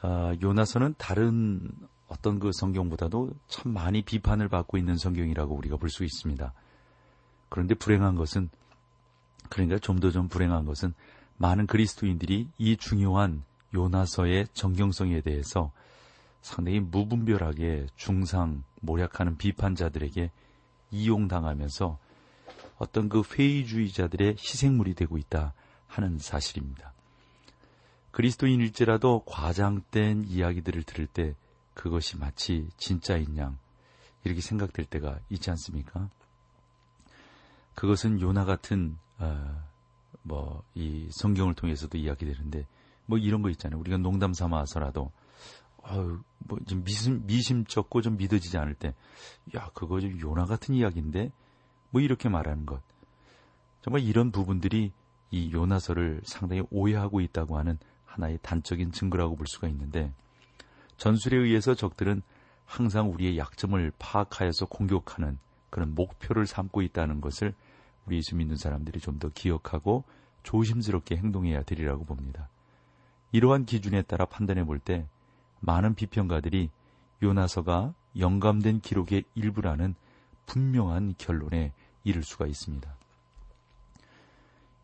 아, 요나서는 다른 어떤 그 성경보다도 참 많이 비판을 받고 있는 성경이라고 우리가 볼 수 있습니다. 그런데 불행한 것은 그러니까 좀 더좀 좀 불행한 것은 많은 그리스도인들이 이 중요한 요나서의 정경성에 대해서 상당히 무분별하게 중상 모략하는 비판자들에게 이용당하면서 어떤 그 회의주의자들의 희생물이 되고 있다 하는 사실입니다. 그리스도인일지라도 과장된 이야기들을 들을 때 그것이 마치 진짜인 양 이렇게 생각될 때가 있지 않습니까? 그것은 요나 같은 어, 뭐이 성경을 통해서도 이야기되는데 뭐 이런 거 있잖아요. 우리가 농담 삼아서라도 어유 뭐좀 미심 미심쩍고 좀 믿어지지 않을 때 야 그거 좀 요나 같은 이야기인데 뭐 이렇게 말하는 것 정말 이런 부분들이 이 요나서를 상당히 오해하고 있다고 하는 하나의 단적인 증거라고 볼 수가 있는데 전술에 의해서 적들은 항상 우리의 약점을 파악하여서 공격하는 그런 목표를 삼고 있다는 것을 우리 예수 믿는 사람들이 좀 더 기억하고 조심스럽게 행동해야 되리라고 봅니다. 이러한 기준에 따라 판단해 볼 때 많은 비평가들이 요나서가 영감된 기록의 일부라는 분명한 결론에 이를 수가 있습니다.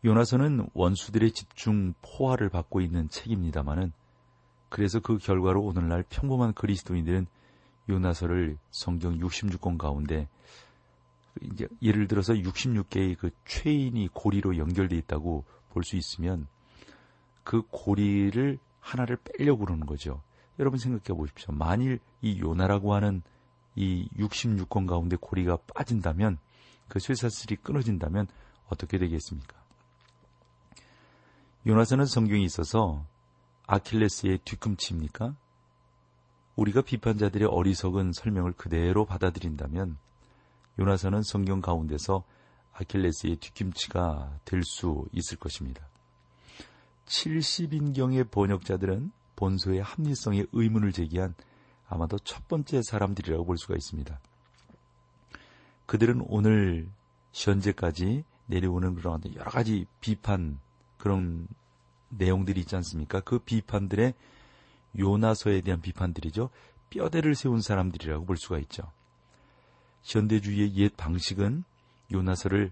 요나서는 원수들의 집중 포화를 받고 있는 책입니다마는 그래서 그 결과로 오늘날 평범한 그리스도인들은 요나서를 성경 66권 가운데 이제 예를 들어서 66개의 그 최인이 고리로 연결되어 있다고 볼 수 있으면 그 고리를 하나를 빼려고 그러는 거죠. 여러분 생각해 보십시오. 만일 이 요나라고 하는 이 66권 가운데 고리가 빠진다면 그 쇠사슬이 끊어진다면 어떻게 되겠습니까? 요나서는 성경에 있어서 아킬레스의 뒤꿈치입니까? 우리가 비판자들의 어리석은 설명을 그대로 받아들인다면 요나서는 성경 가운데서 아킬레스의 뒤꿈치가 될 수 있을 것입니다. 70인경의 번역자들은 본소의 합리성에 의문을 제기한 아마도 첫 번째 사람들이라고 볼 수가 있습니다. 그들은 오늘 현재까지 내려오는 그런 여러 가지 비판 그런 내용들이 있지 않습니까? 그 비판들의 요나서에 대한 비판들이죠. 뼈대를 세운 사람들이라고 볼 수가 있죠. 현대주의의 옛 방식은 요나서를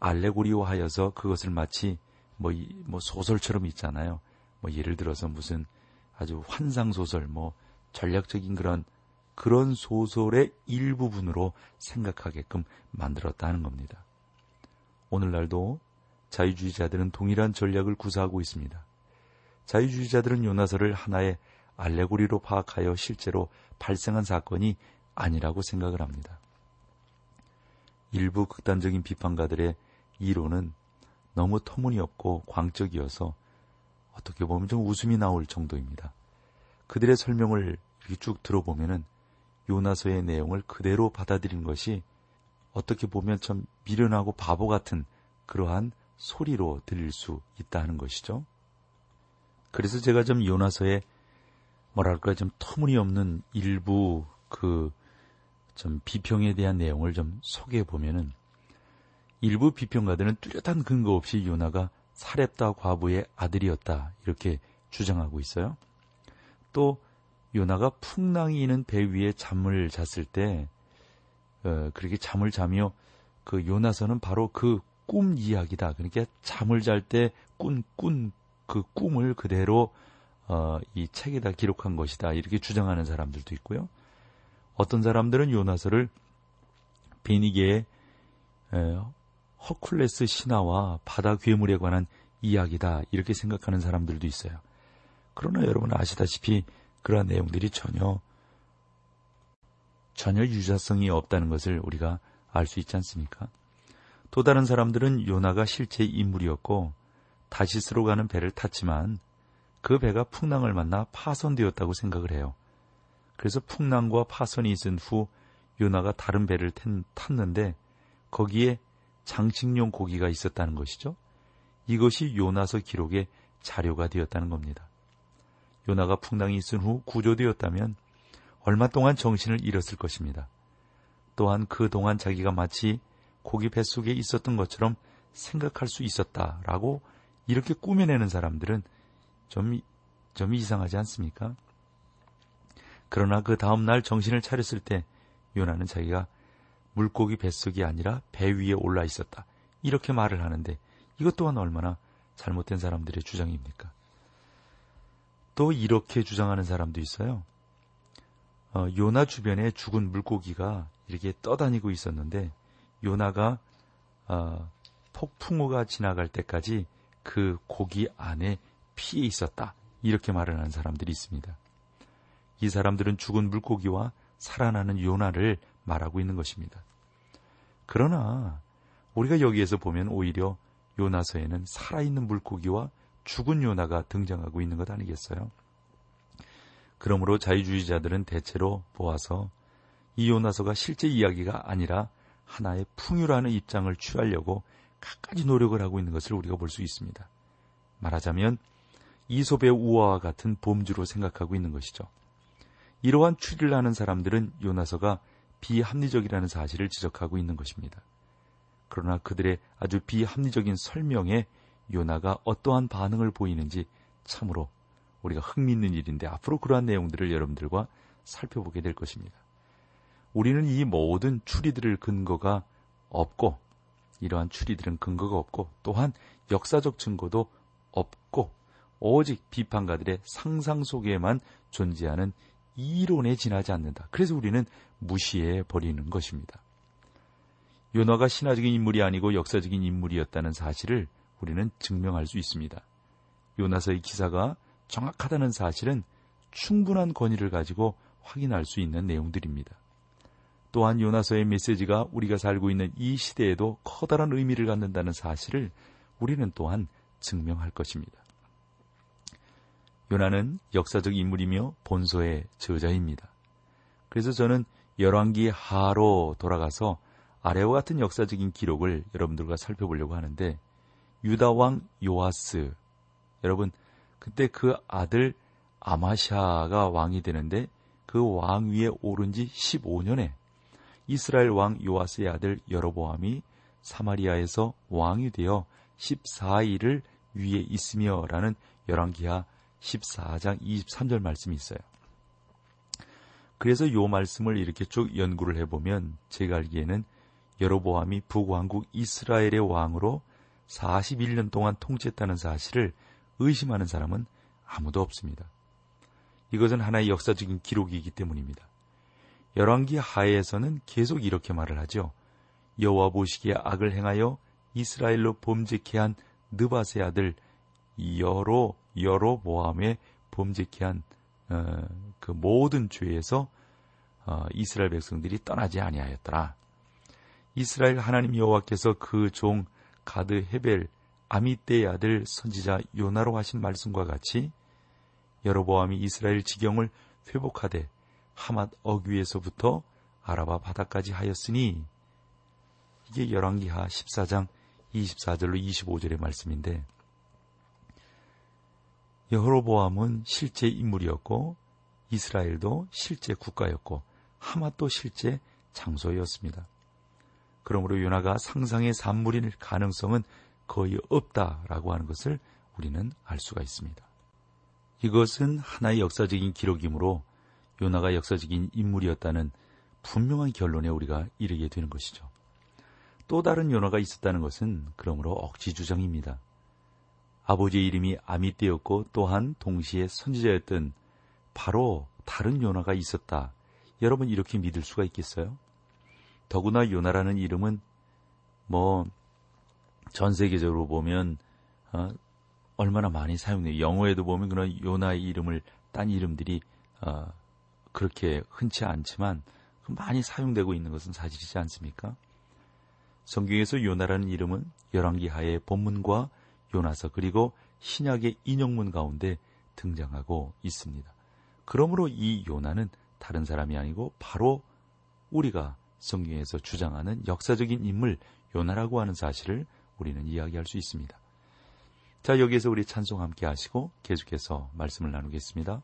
알레고리화하여서 그것을 마치 뭐, 뭐 소설처럼 있잖아요. 뭐 예를 들어서 무슨 아주 환상 소설, 뭐 전략적인 그런 그런 소설의 일부분으로 생각하게끔 만들었다는 겁니다. 오늘날도 자유주의자들은 동일한 전략을 구사하고 있습니다. 자유주의자들은 요나서를 하나의 알레고리로 파악하여 실제로 발생한 사건이 아니라고 생각을 합니다. 일부 극단적인 비판가들의 이론은 너무 터무니없고 광적이어서 어떻게 보면 좀 웃음이 나올 정도입니다. 그들의 설명을 쭉 들어보면은 요나서의 내용을 그대로 받아들인 것이 어떻게 보면 참 미련하고 바보 같은 그러한 소리로 들릴 수 있다는 것이죠. 그래서 제가 좀 요나서의 뭐랄까 좀 터무니없는 일부 그 좀 비평에 대한 내용을 좀 소개해 보면은 일부 비평가들은 뚜렷한 근거 없이 요나가 사렙다 과부의 아들이었다 이렇게 주장하고 있어요. 또 요나가 풍랑이 있는 배 위에 잠을 잤을 때 어, 그렇게 잠을 자며 그 요나서는 바로 그 꿈 이야기다. 그러니까 잠을 잘 때 꾼, 꾼, 그 꿈을 그대로, 어, 이 책에다 기록한 것이다. 이렇게 주장하는 사람들도 있고요. 어떤 사람들은 요나서를 베니게의 허쿨레스 신화와 바다 괴물에 관한 이야기다. 이렇게 생각하는 사람들도 있어요. 그러나 여러분 아시다시피 그러한 내용들이 전혀, 전혀 유사성이 없다는 것을 우리가 알 수 있지 않습니까? 또 다른 사람들은 요나가 실제 인물이었고 다시스로 가는 배를 탔지만 그 배가 풍랑을 만나 파손되었다고 생각을 해요. 그래서 풍랑과 파손이 있은 후 요나가 다른 배를 탔는데 거기에 장식용 고기가 있었다는 것이죠. 이것이 요나서 기록의 자료가 되었다는 겁니다. 요나가 풍랑이 있은 후 구조되었다면 얼마 동안 정신을 잃었을 것입니다. 또한 그 동안 자기가 마치 고기 뱃속에 있었던 것처럼 생각할 수 있었다라고 이렇게 꾸며내는 사람들은 좀, 좀 이상하지 않습니까? 그러나 그 다음날 정신을 차렸을 때 요나는 자기가 물고기 뱃속이 아니라 배 위에 올라 있었다. 이렇게 말을 하는데 이것 또한 얼마나 잘못된 사람들의 주장입니까? 또 이렇게 주장하는 사람도 있어요. 어, 요나 주변에 죽은 물고기가 이렇게 떠다니고 있었는데 요나가 어, 폭풍우가 지나갈 때까지 그 고기 안에 피해 있었다. 이렇게 말을 하는 사람들이 있습니다. 이 사람들은 죽은 물고기와 살아나는 요나를 말하고 있는 것입니다. 그러나 우리가 여기에서 보면 오히려 요나서에는 살아있는 물고기와 죽은 요나가 등장하고 있는 것 아니겠어요? 그러므로 자유주의자들은 대체로 보아서 이 요나서가 실제 이야기가 아니라 하나의 풍요라는 입장을 취하려고 갖가지 노력을 하고 있는 것을 우리가 볼 수 있습니다. 말하자면 이솝의 우화와 같은 범주로 생각하고 있는 것이죠. 이러한 추리를 하는 사람들은 요나서가 비합리적이라는 사실을 지적하고 있는 것입니다. 그러나 그들의 아주 비합리적인 설명에 요나가 어떠한 반응을 보이는지 참으로 우리가 흥미있는 일인데 앞으로 그러한 내용들을 여러분들과 살펴보게 될 것입니다. 우리는 이 모든 추리들을 근거가 없고 이러한 추리들은 근거가 없고 또한 역사적 증거도 없고 오직 비판가들의 상상 속에만 존재하는 이론에 지나지 않는다. 그래서 우리는 무시해 버리는 것입니다. 요나가 신화적인 인물이 아니고 역사적인 인물이었다는 사실을 우리는 증명할 수 있습니다. 요나서의 기사가 정확하다는 사실은 충분한 권위를 가지고 확인할 수 있는 내용들입니다. 또한 요나서의 메시지가 우리가 살고 있는 이 시대에도 커다란 의미를 갖는다는 사실을 우리는 또한 증명할 것입니다. 요나는 역사적 인물이며 본서의 저자입니다. 그래서 저는 열왕기 하로 돌아가서 아래와 같은 역사적인 기록을 여러분들과 살펴보려고 하는데 유다 왕 요아스 여러분 그때 그 아들 아마샤가 왕이 되는데 그 왕 위에 오른 지 15년에 이스라엘 왕 요아스의 아들 여로보암이 사마리아에서 왕이 되어 14일을 위에 있으며라는 열왕기하 14장 23절 말씀이 있어요. 그래서 요 말씀을 이렇게 쭉 연구를 해보면 제가 알기에는 여로보암이 북왕국 이스라엘의 왕으로 41년 동안 통치했다는 사실을 의심하는 사람은 아무도 없습니다. 이것은 하나의 역사적인 기록이기 때문입니다. 열왕기 하에서는 계속 이렇게 말을 하죠. 여호와 보시기에 악을 행하여 이스라엘로 범죄케 한 느바세 아들 여로 여로보암의 범죄케 한그 어, 모든 죄에서 어, 이스라엘 백성들이 떠나지 아니하였더라. 이스라엘 하나님 여호와께서 그 종 가드 헤벨 아미떼의 아들 선지자 요나로 하신 말씀과 같이 여로보암이 이스라엘 지경을 회복하되 하맛 어귀에서부터 아라바 바다까지 하였으니 이게 열왕기하 14장 24절로 25절의 말씀인데 여호로보암은 실제 인물이었고 이스라엘도 실제 국가였고 하맛도 실제 장소였습니다. 그러므로 요나가 상상의 산물일 가능성은 거의 없다라고 하는 것을 우리는 알 수가 있습니다. 이것은 하나의 역사적인 기록이므로 요나가 역사적인 인물이었다는 분명한 결론에 우리가 이르게 되는 것이죠. 또 다른 요나가 있었다는 것은 그러므로 억지 주장입니다. 아버지의 이름이 아미떼였고 또한 동시에 선지자였던 바로 다른 요나가 있었다. 여러분 이렇게 믿을 수가 있겠어요? 더구나 요나라는 이름은 뭐 전 세계적으로 보면 어, 얼마나 많이 사용돼요. 영어에도 보면 그런 요나의 이름을 딴 이름들이 어, 그렇게 흔치 않지만 많이 사용되고 있는 것은 사실이지 않습니까? 성경에서 요나라는 이름은 열왕기하의 본문과 요나서 그리고 신약의 인용문 가운데 등장하고 있습니다. 그러므로 이 요나는 다른 사람이 아니고 바로 우리가 성경에서 주장하는 역사적인 인물 요나라고 하는 사실을 우리는 이야기할 수 있습니다. 자, 여기에서 우리 찬송 함께 하시고 계속해서 말씀을 나누겠습니다.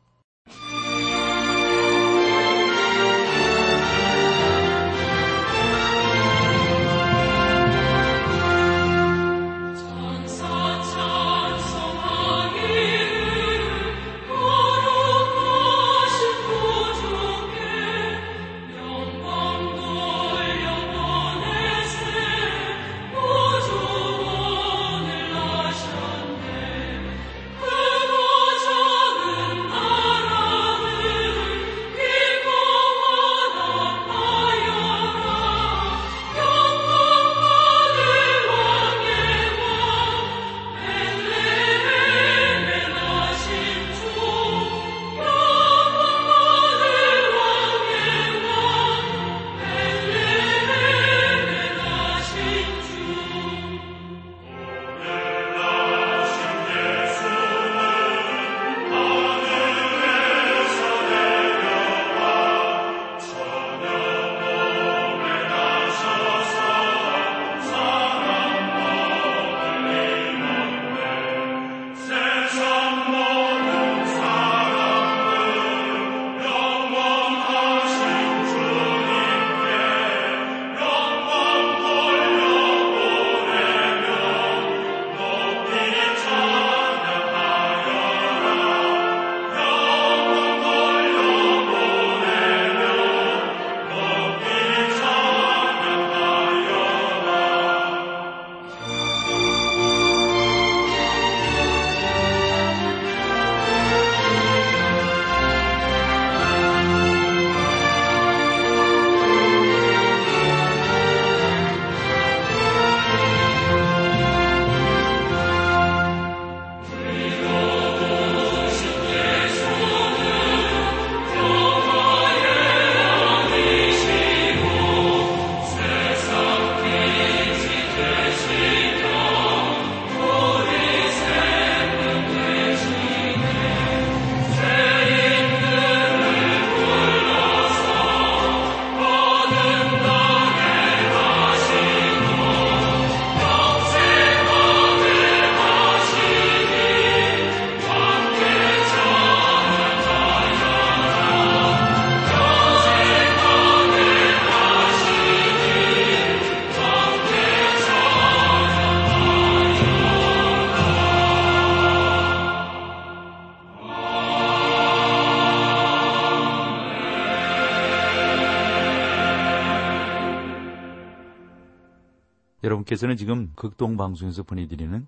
여러분께서는 지금 극동방송에서 보내드리는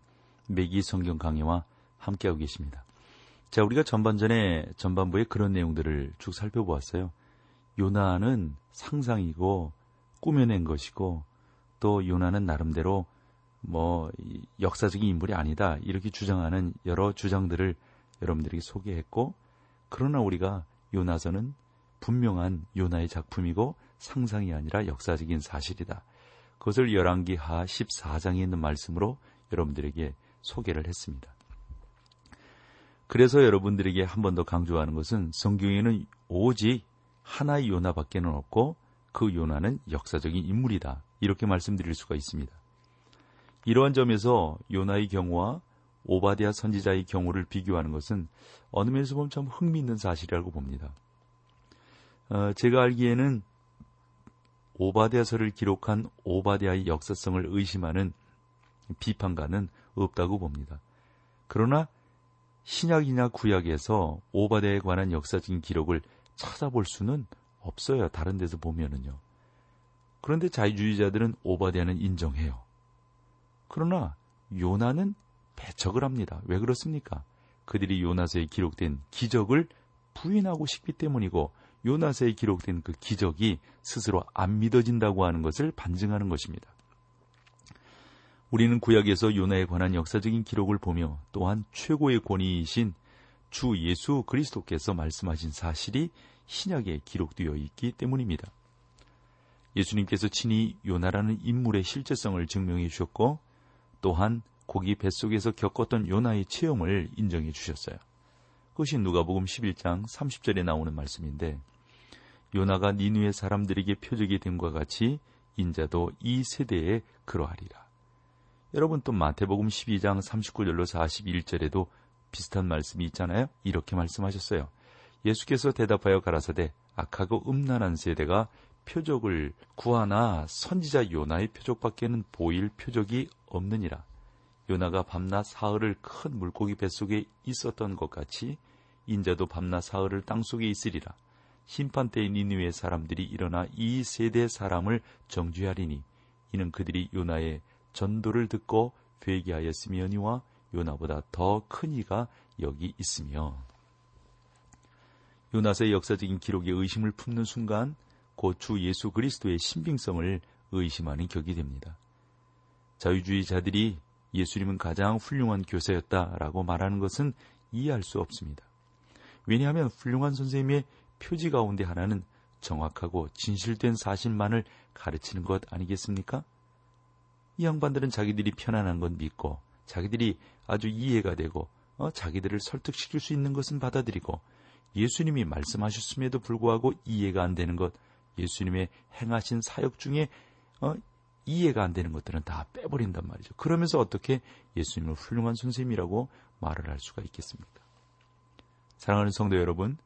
매기 성경 강의와 함께하고 계십니다. 자, 우리가 전반전에 전반부에 그런 내용들을 쭉 살펴보았어요. 요나는 상상이고 꾸며낸 것이고 또 요나는 나름대로 뭐 역사적인 인물이 아니다 이렇게 주장하는 여러 주장들을 여러분들에게 소개했고 그러나 우리가 요나서는 분명한 요나의 작품이고 상상이 아니라 역사적인 사실이다. 그것을 열왕기하 14장에 있는 말씀으로 여러분들에게 소개를 했습니다. 그래서 여러분들에게 한 번 더 강조하는 것은 성경에는 오직 하나의 요나밖에는 없고 그 요나는 역사적인 인물이다. 이렇게 말씀드릴 수가 있습니다. 이러한 점에서 요나의 경우와 오바디아 선지자의 경우를 비교하는 것은 어느 면에서 보면 참 흥미있는 사실이라고 봅니다. 어, 제가 알기에는 오바디아서를 기록한 오바디아의 역사성을 의심하는 비판가는 없다고 봅니다. 그러나 신약이나 구약에서 오바디아에 관한 역사적인 기록을 찾아볼 수는 없어요. 다른 데서 보면은요. 그런데 자유주의자들은 오바디아는 인정해요. 그러나 요나는 배척을 합니다. 왜 그렇습니까? 그들이 요나서에 기록된 기적을 부인하고 싶기 때문이고 요나서에 기록된 그 기적이 스스로 안 믿어진다고 하는 것을 반증하는 것입니다. 우리는 구약에서 요나에 관한 역사적인 기록을 보며 또한 최고의 권위이신 주 예수 그리스도께서 말씀하신 사실이 신약에 기록되어 있기 때문입니다. 예수님께서 친히 요나라는 인물의 실제성을 증명해 주셨고 또한 고기 뱃속에서 겪었던 요나의 체험을 인정해 주셨어요. 그것이 누가복음 11장 30절에 나오는 말씀인데 요나가 니누의 사람들에게 표적이 됨과 같이 인자도 이 세대에 그러하리라. 여러분 또 마태복음 12장 39절로 41절에도 비슷한 말씀이 있잖아요. 이렇게 말씀하셨어요. 예수께서 대답하여 가라사대 악하고 음란한 세대가 표적을 구하나 선지자 요나의 표적밖에는 보일 표적이 없느니라. 요나가 밤낮 사흘을 큰 물고기 뱃속에 있었던 것 같이 인자도 밤낮 사흘을 땅속에 있으리라. 심판 때의 니누의 사람들이 일어나 이 세대 사람을 정죄하리니 이는 그들이 요나의 전도를 듣고 회개하였으며니와 요나보다 더 큰 이가 여기 있으며 요나서의 역사적인 기록에 의심을 품는 순간 곧 주 예수 그리스도의 신빙성을 의심하는 격이 됩니다. 자유주의자들이 예수님은 가장 훌륭한 교사였다라고 말하는 것은 이해할 수 없습니다. 왜냐하면 훌륭한 선생님의 표지 가운데 하나는 정확하고 진실된 사실만을 가르치는 것 아니겠습니까? 이 양반들은 자기들이 편안한 건 믿고 자기들이 아주 이해가 되고 어, 자기들을 설득시킬 수 있는 것은 받아들이고 예수님이 말씀하셨음에도 불구하고 이해가 안 되는 것, 예수님의 행하신 사역 중에 어, 이해가 안 되는 것들은 다 빼버린단 말이죠. 그러면서 어떻게 예수님을 훌륭한 선생님이라고 말을 할 수가 있겠습니까? 사랑하는 성도 여러분,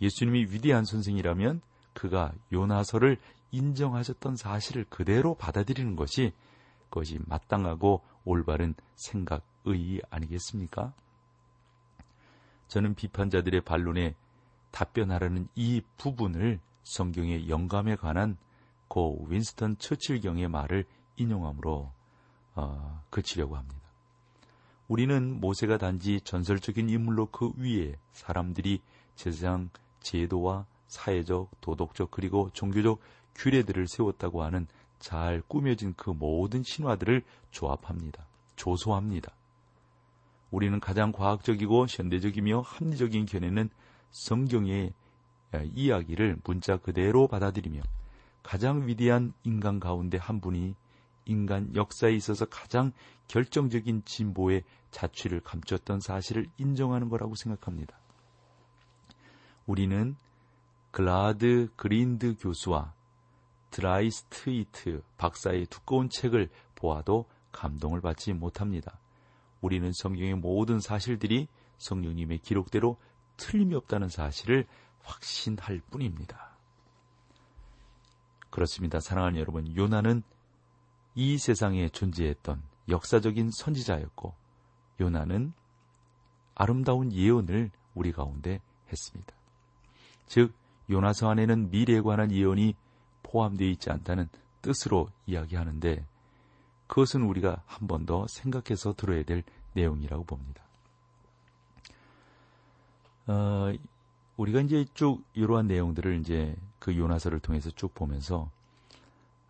예수님이 위대한 선생이라면 그가 요나서를 인정하셨던 사실을 그대로 받아들이는 것이 그것이 마땅하고 올바른 생각의 아니겠습니까? 저는 비판자들의 반론에 답변하라는 이 부분을 성경의 영감에 관한 고 윈스턴 처칠경의 말을 인용함으로 어, 그치려고 합니다. 우리는 모세가 단지 전설적인 인물로 그 위에 사람들이 세상 제도와 사회적, 도덕적 그리고 종교적 규례들을 세웠다고 하는 잘 꾸며진 그 모든 신화들을 조합합니다. 조소합니다. 우리는 가장 과학적이고 현대적이며 합리적인 견해는 성경의 이야기를 문자 그대로 받아들이며 가장 위대한 인간 가운데 한 분이 인간 역사에 있어서 가장 결정적인 진보의 자취를 감췄던 사실을 인정하는 거라고 생각합니다. 우리는 글라드 그린드 교수와 드라이스트이트 박사의 두꺼운 책을 보아도 감동을 받지 못합니다. 우리는 성경의 모든 사실들이 성령님의 기록대로 틀림이 없다는 사실을 확신할 뿐입니다. 그렇습니다. 사랑하는 여러분, 요나는 이 세상에 존재했던 역사적인 선지자였고, 요나는 아름다운 예언을 우리 가운데 했습니다. 즉, 요나서 안에는 미래에 관한 예언이 포함되어 있지 않다는 뜻으로 이야기하는데, 그것은 우리가 한 번 더 생각해서 들어야 될 내용이라고 봅니다. 어, 우리가 이제 쭉 이러한 내용들을 이제 그 요나서를 통해서 쭉 보면서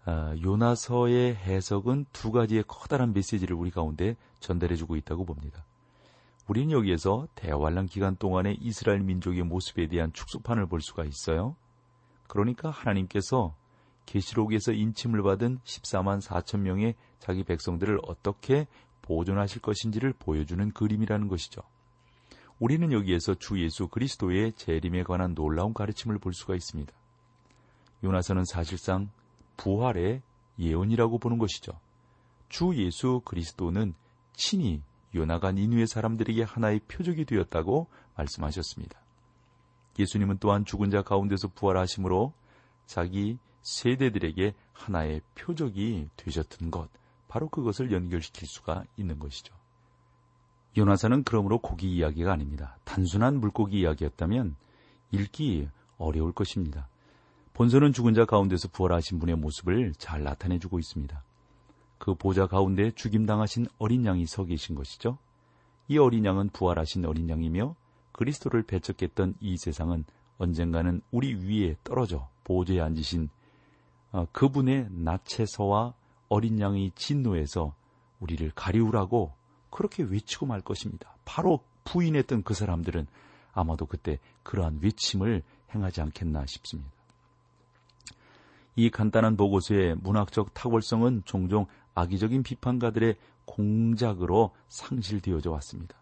어, 요나서의 해석은 두 가지의 커다란 메시지를 우리 가운데 전달해주고 있다고 봅니다. 우리는 여기에서 대환란 기간 동안의 이스라엘 민족의 모습에 대한 축소판을 볼 수가 있어요. 그러니까 하나님께서 계시록에서 인침을 받은 14만 4천 명의 자기 백성들을 어떻게 보존하실 것인지를 보여주는 그림이라는 것이죠. 우리는 여기에서 주 예수 그리스도의 재림에 관한 놀라운 가르침을 볼 수가 있습니다. 요나서는 사실상 부활의 예언이라고 보는 것이죠. 주 예수 그리스도는 친히 요나가 니누의 사람들에게 하나의 표적이 되었다고 말씀하셨습니다. 예수님은 또한 죽은 자 가운데서 부활하심으로 자기 세대들에게 하나의 표적이 되셨던 것, 바로 그것을 연결시킬 수가 있는 것이죠. 요나사는 그러므로 고기 이야기가 아닙니다. 단순한 물고기 이야기였다면 읽기 어려울 것입니다. 본서는 죽은 자 가운데서 부활하신 분의 모습을 잘 나타내주고 있습니다. 그 보좌 가운데 죽임당하신 어린 양이 서 계신 것이죠. 이 어린 양은 부활하신 어린 양이며 그리스도를 배척했던 이 세상은 언젠가는 우리 위에 떨어져 보좌에 앉으신 어, 그분의 나체서와 어린 양의 진노에서 우리를 가리우라고 그렇게 외치고 말 것입니다. 바로 부인했던 그 사람들은 아마도 그때 그러한 외침을 행하지 않겠나 싶습니다. 이 간단한 보고서의 문학적 탁월성은 종종 악의적인 비판가들의 공작으로 상실되어져 왔습니다.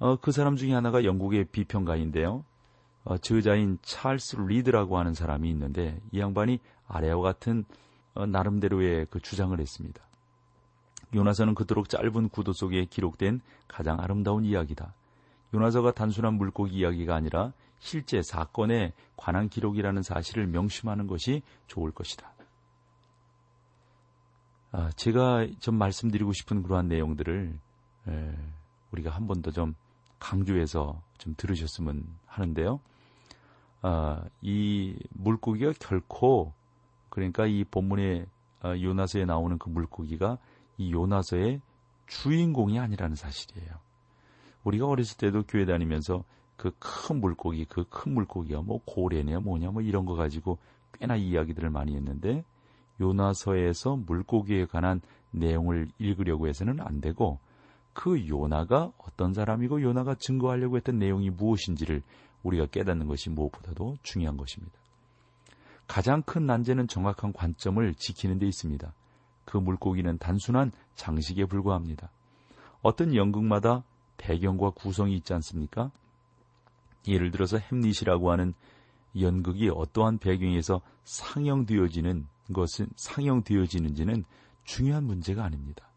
어, 그 사람 중에 하나가 영국의 비평가인데요. 어, 저자인 찰스 리드라고 하는 사람이 있는데 이 양반이 아래와 같은 어, 나름대로의 그 주장을 했습니다. 요나서는 그토록 짧은 구도 속에 기록된 가장 아름다운 이야기다. 요나서가 단순한 물고기 이야기가 아니라 실제 사건에 관한 기록이라는 사실을 명심하는 것이 좋을 것이다. 아, 제가 좀 말씀드리고 싶은 그러한 내용들을 에, 우리가 한 번 더 좀 강조해서 좀 들으셨으면 하는데요. 아, 이 물고기가 결코 그러니까 이 본문의 어, 요나서에 나오는 그 물고기가 이 요나서의 주인공이 아니라는 사실이에요. 우리가 어렸을 때도 교회 다니면서 그 큰 물고기, 그 큰 물고기가 뭐 고래냐 뭐냐 뭐 이런 거 가지고 꽤나 이야기들을 많이 했는데 요나서에서 물고기에 관한 내용을 읽으려고 해서는 안 되고 그 요나가 어떤 사람이고 요나가 증거하려고 했던 내용이 무엇인지를 우리가 깨닫는 것이 무엇보다도 중요한 것입니다. 가장 큰 난제는 정확한 관점을 지키는 데 있습니다. 그 물고기는 단순한 장식에 불과합니다. 어떤 연극마다 배경과 구성이 있지 않습니까? 예를 들어서 햄릿이라고 하는 연극이 어떠한 배경에서 상영되어지는 것은 상영되어지는지는 중요한 문제가 아닙니다.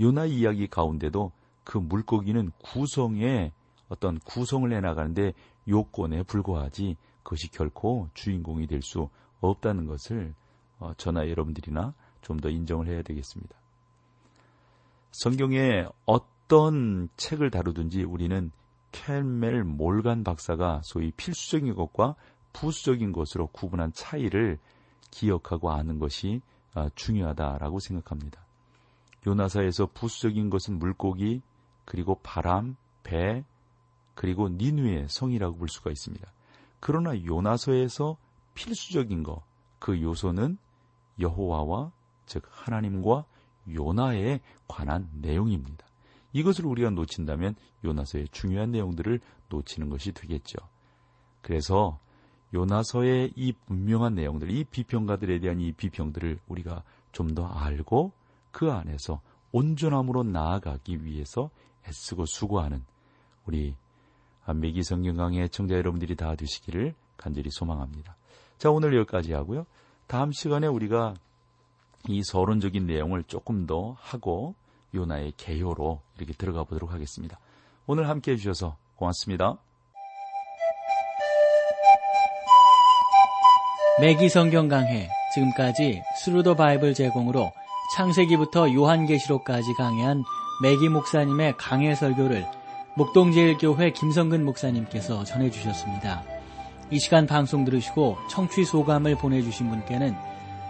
요나 이야기 가운데도 그 물고기는 구성에 어떤 구성을 해나가는데 요건에 불과하지 그것이 결코 주인공이 될 수 없다는 것을 어, 저나 여러분들이나 좀 더 인정을 해야 되겠습니다. 성경에 어떤 책을 다루든지 우리는 켈멜 몰간 박사가 소위 필수적인 것과 부수적인 것으로 구분한 차이를 기억하고 아는 것이 어, 중요하다라고 생각합니다. 요나사에서 부수적인 것은 물고기, 그리고 바람, 배, 그리고 니누의 성이라고 볼 수가 있습니다. 그러나 요나서에서 필수적인 것, 그 요소는 여호와와 즉 하나님과 요나에 관한 내용입니다. 이것을 우리가 놓친다면 요나서의 중요한 내용들을 놓치는 것이 되겠죠. 그래서 요나서의 이 분명한 내용들, 이 비평가들에 대한 이 비평들을 우리가 좀 더 알고 그 안에서 온전함으로 나아가기 위해서 애쓰고 수고하는 우리 매기 성경 강의 청자 여러분들이 다 되시기를 간절히 소망합니다. 자, 오늘 여기까지 하고요. 다음 시간에 우리가 이 서론적인 내용을 조금 더 하고 요나의 개요로 이렇게 들어가 보도록 하겠습니다. 오늘 함께 해주셔서 고맙습니다. 매기 성경 강해 지금까지 Thru the Bible 제공으로 창세기부터 요한계시록까지 강해한 매기 목사님의 강해 설교를 목동제일교회 김성근 목사님께서 전해주셨습니다. 이 시간 방송 들으시고 청취 소감을 보내주신 분께는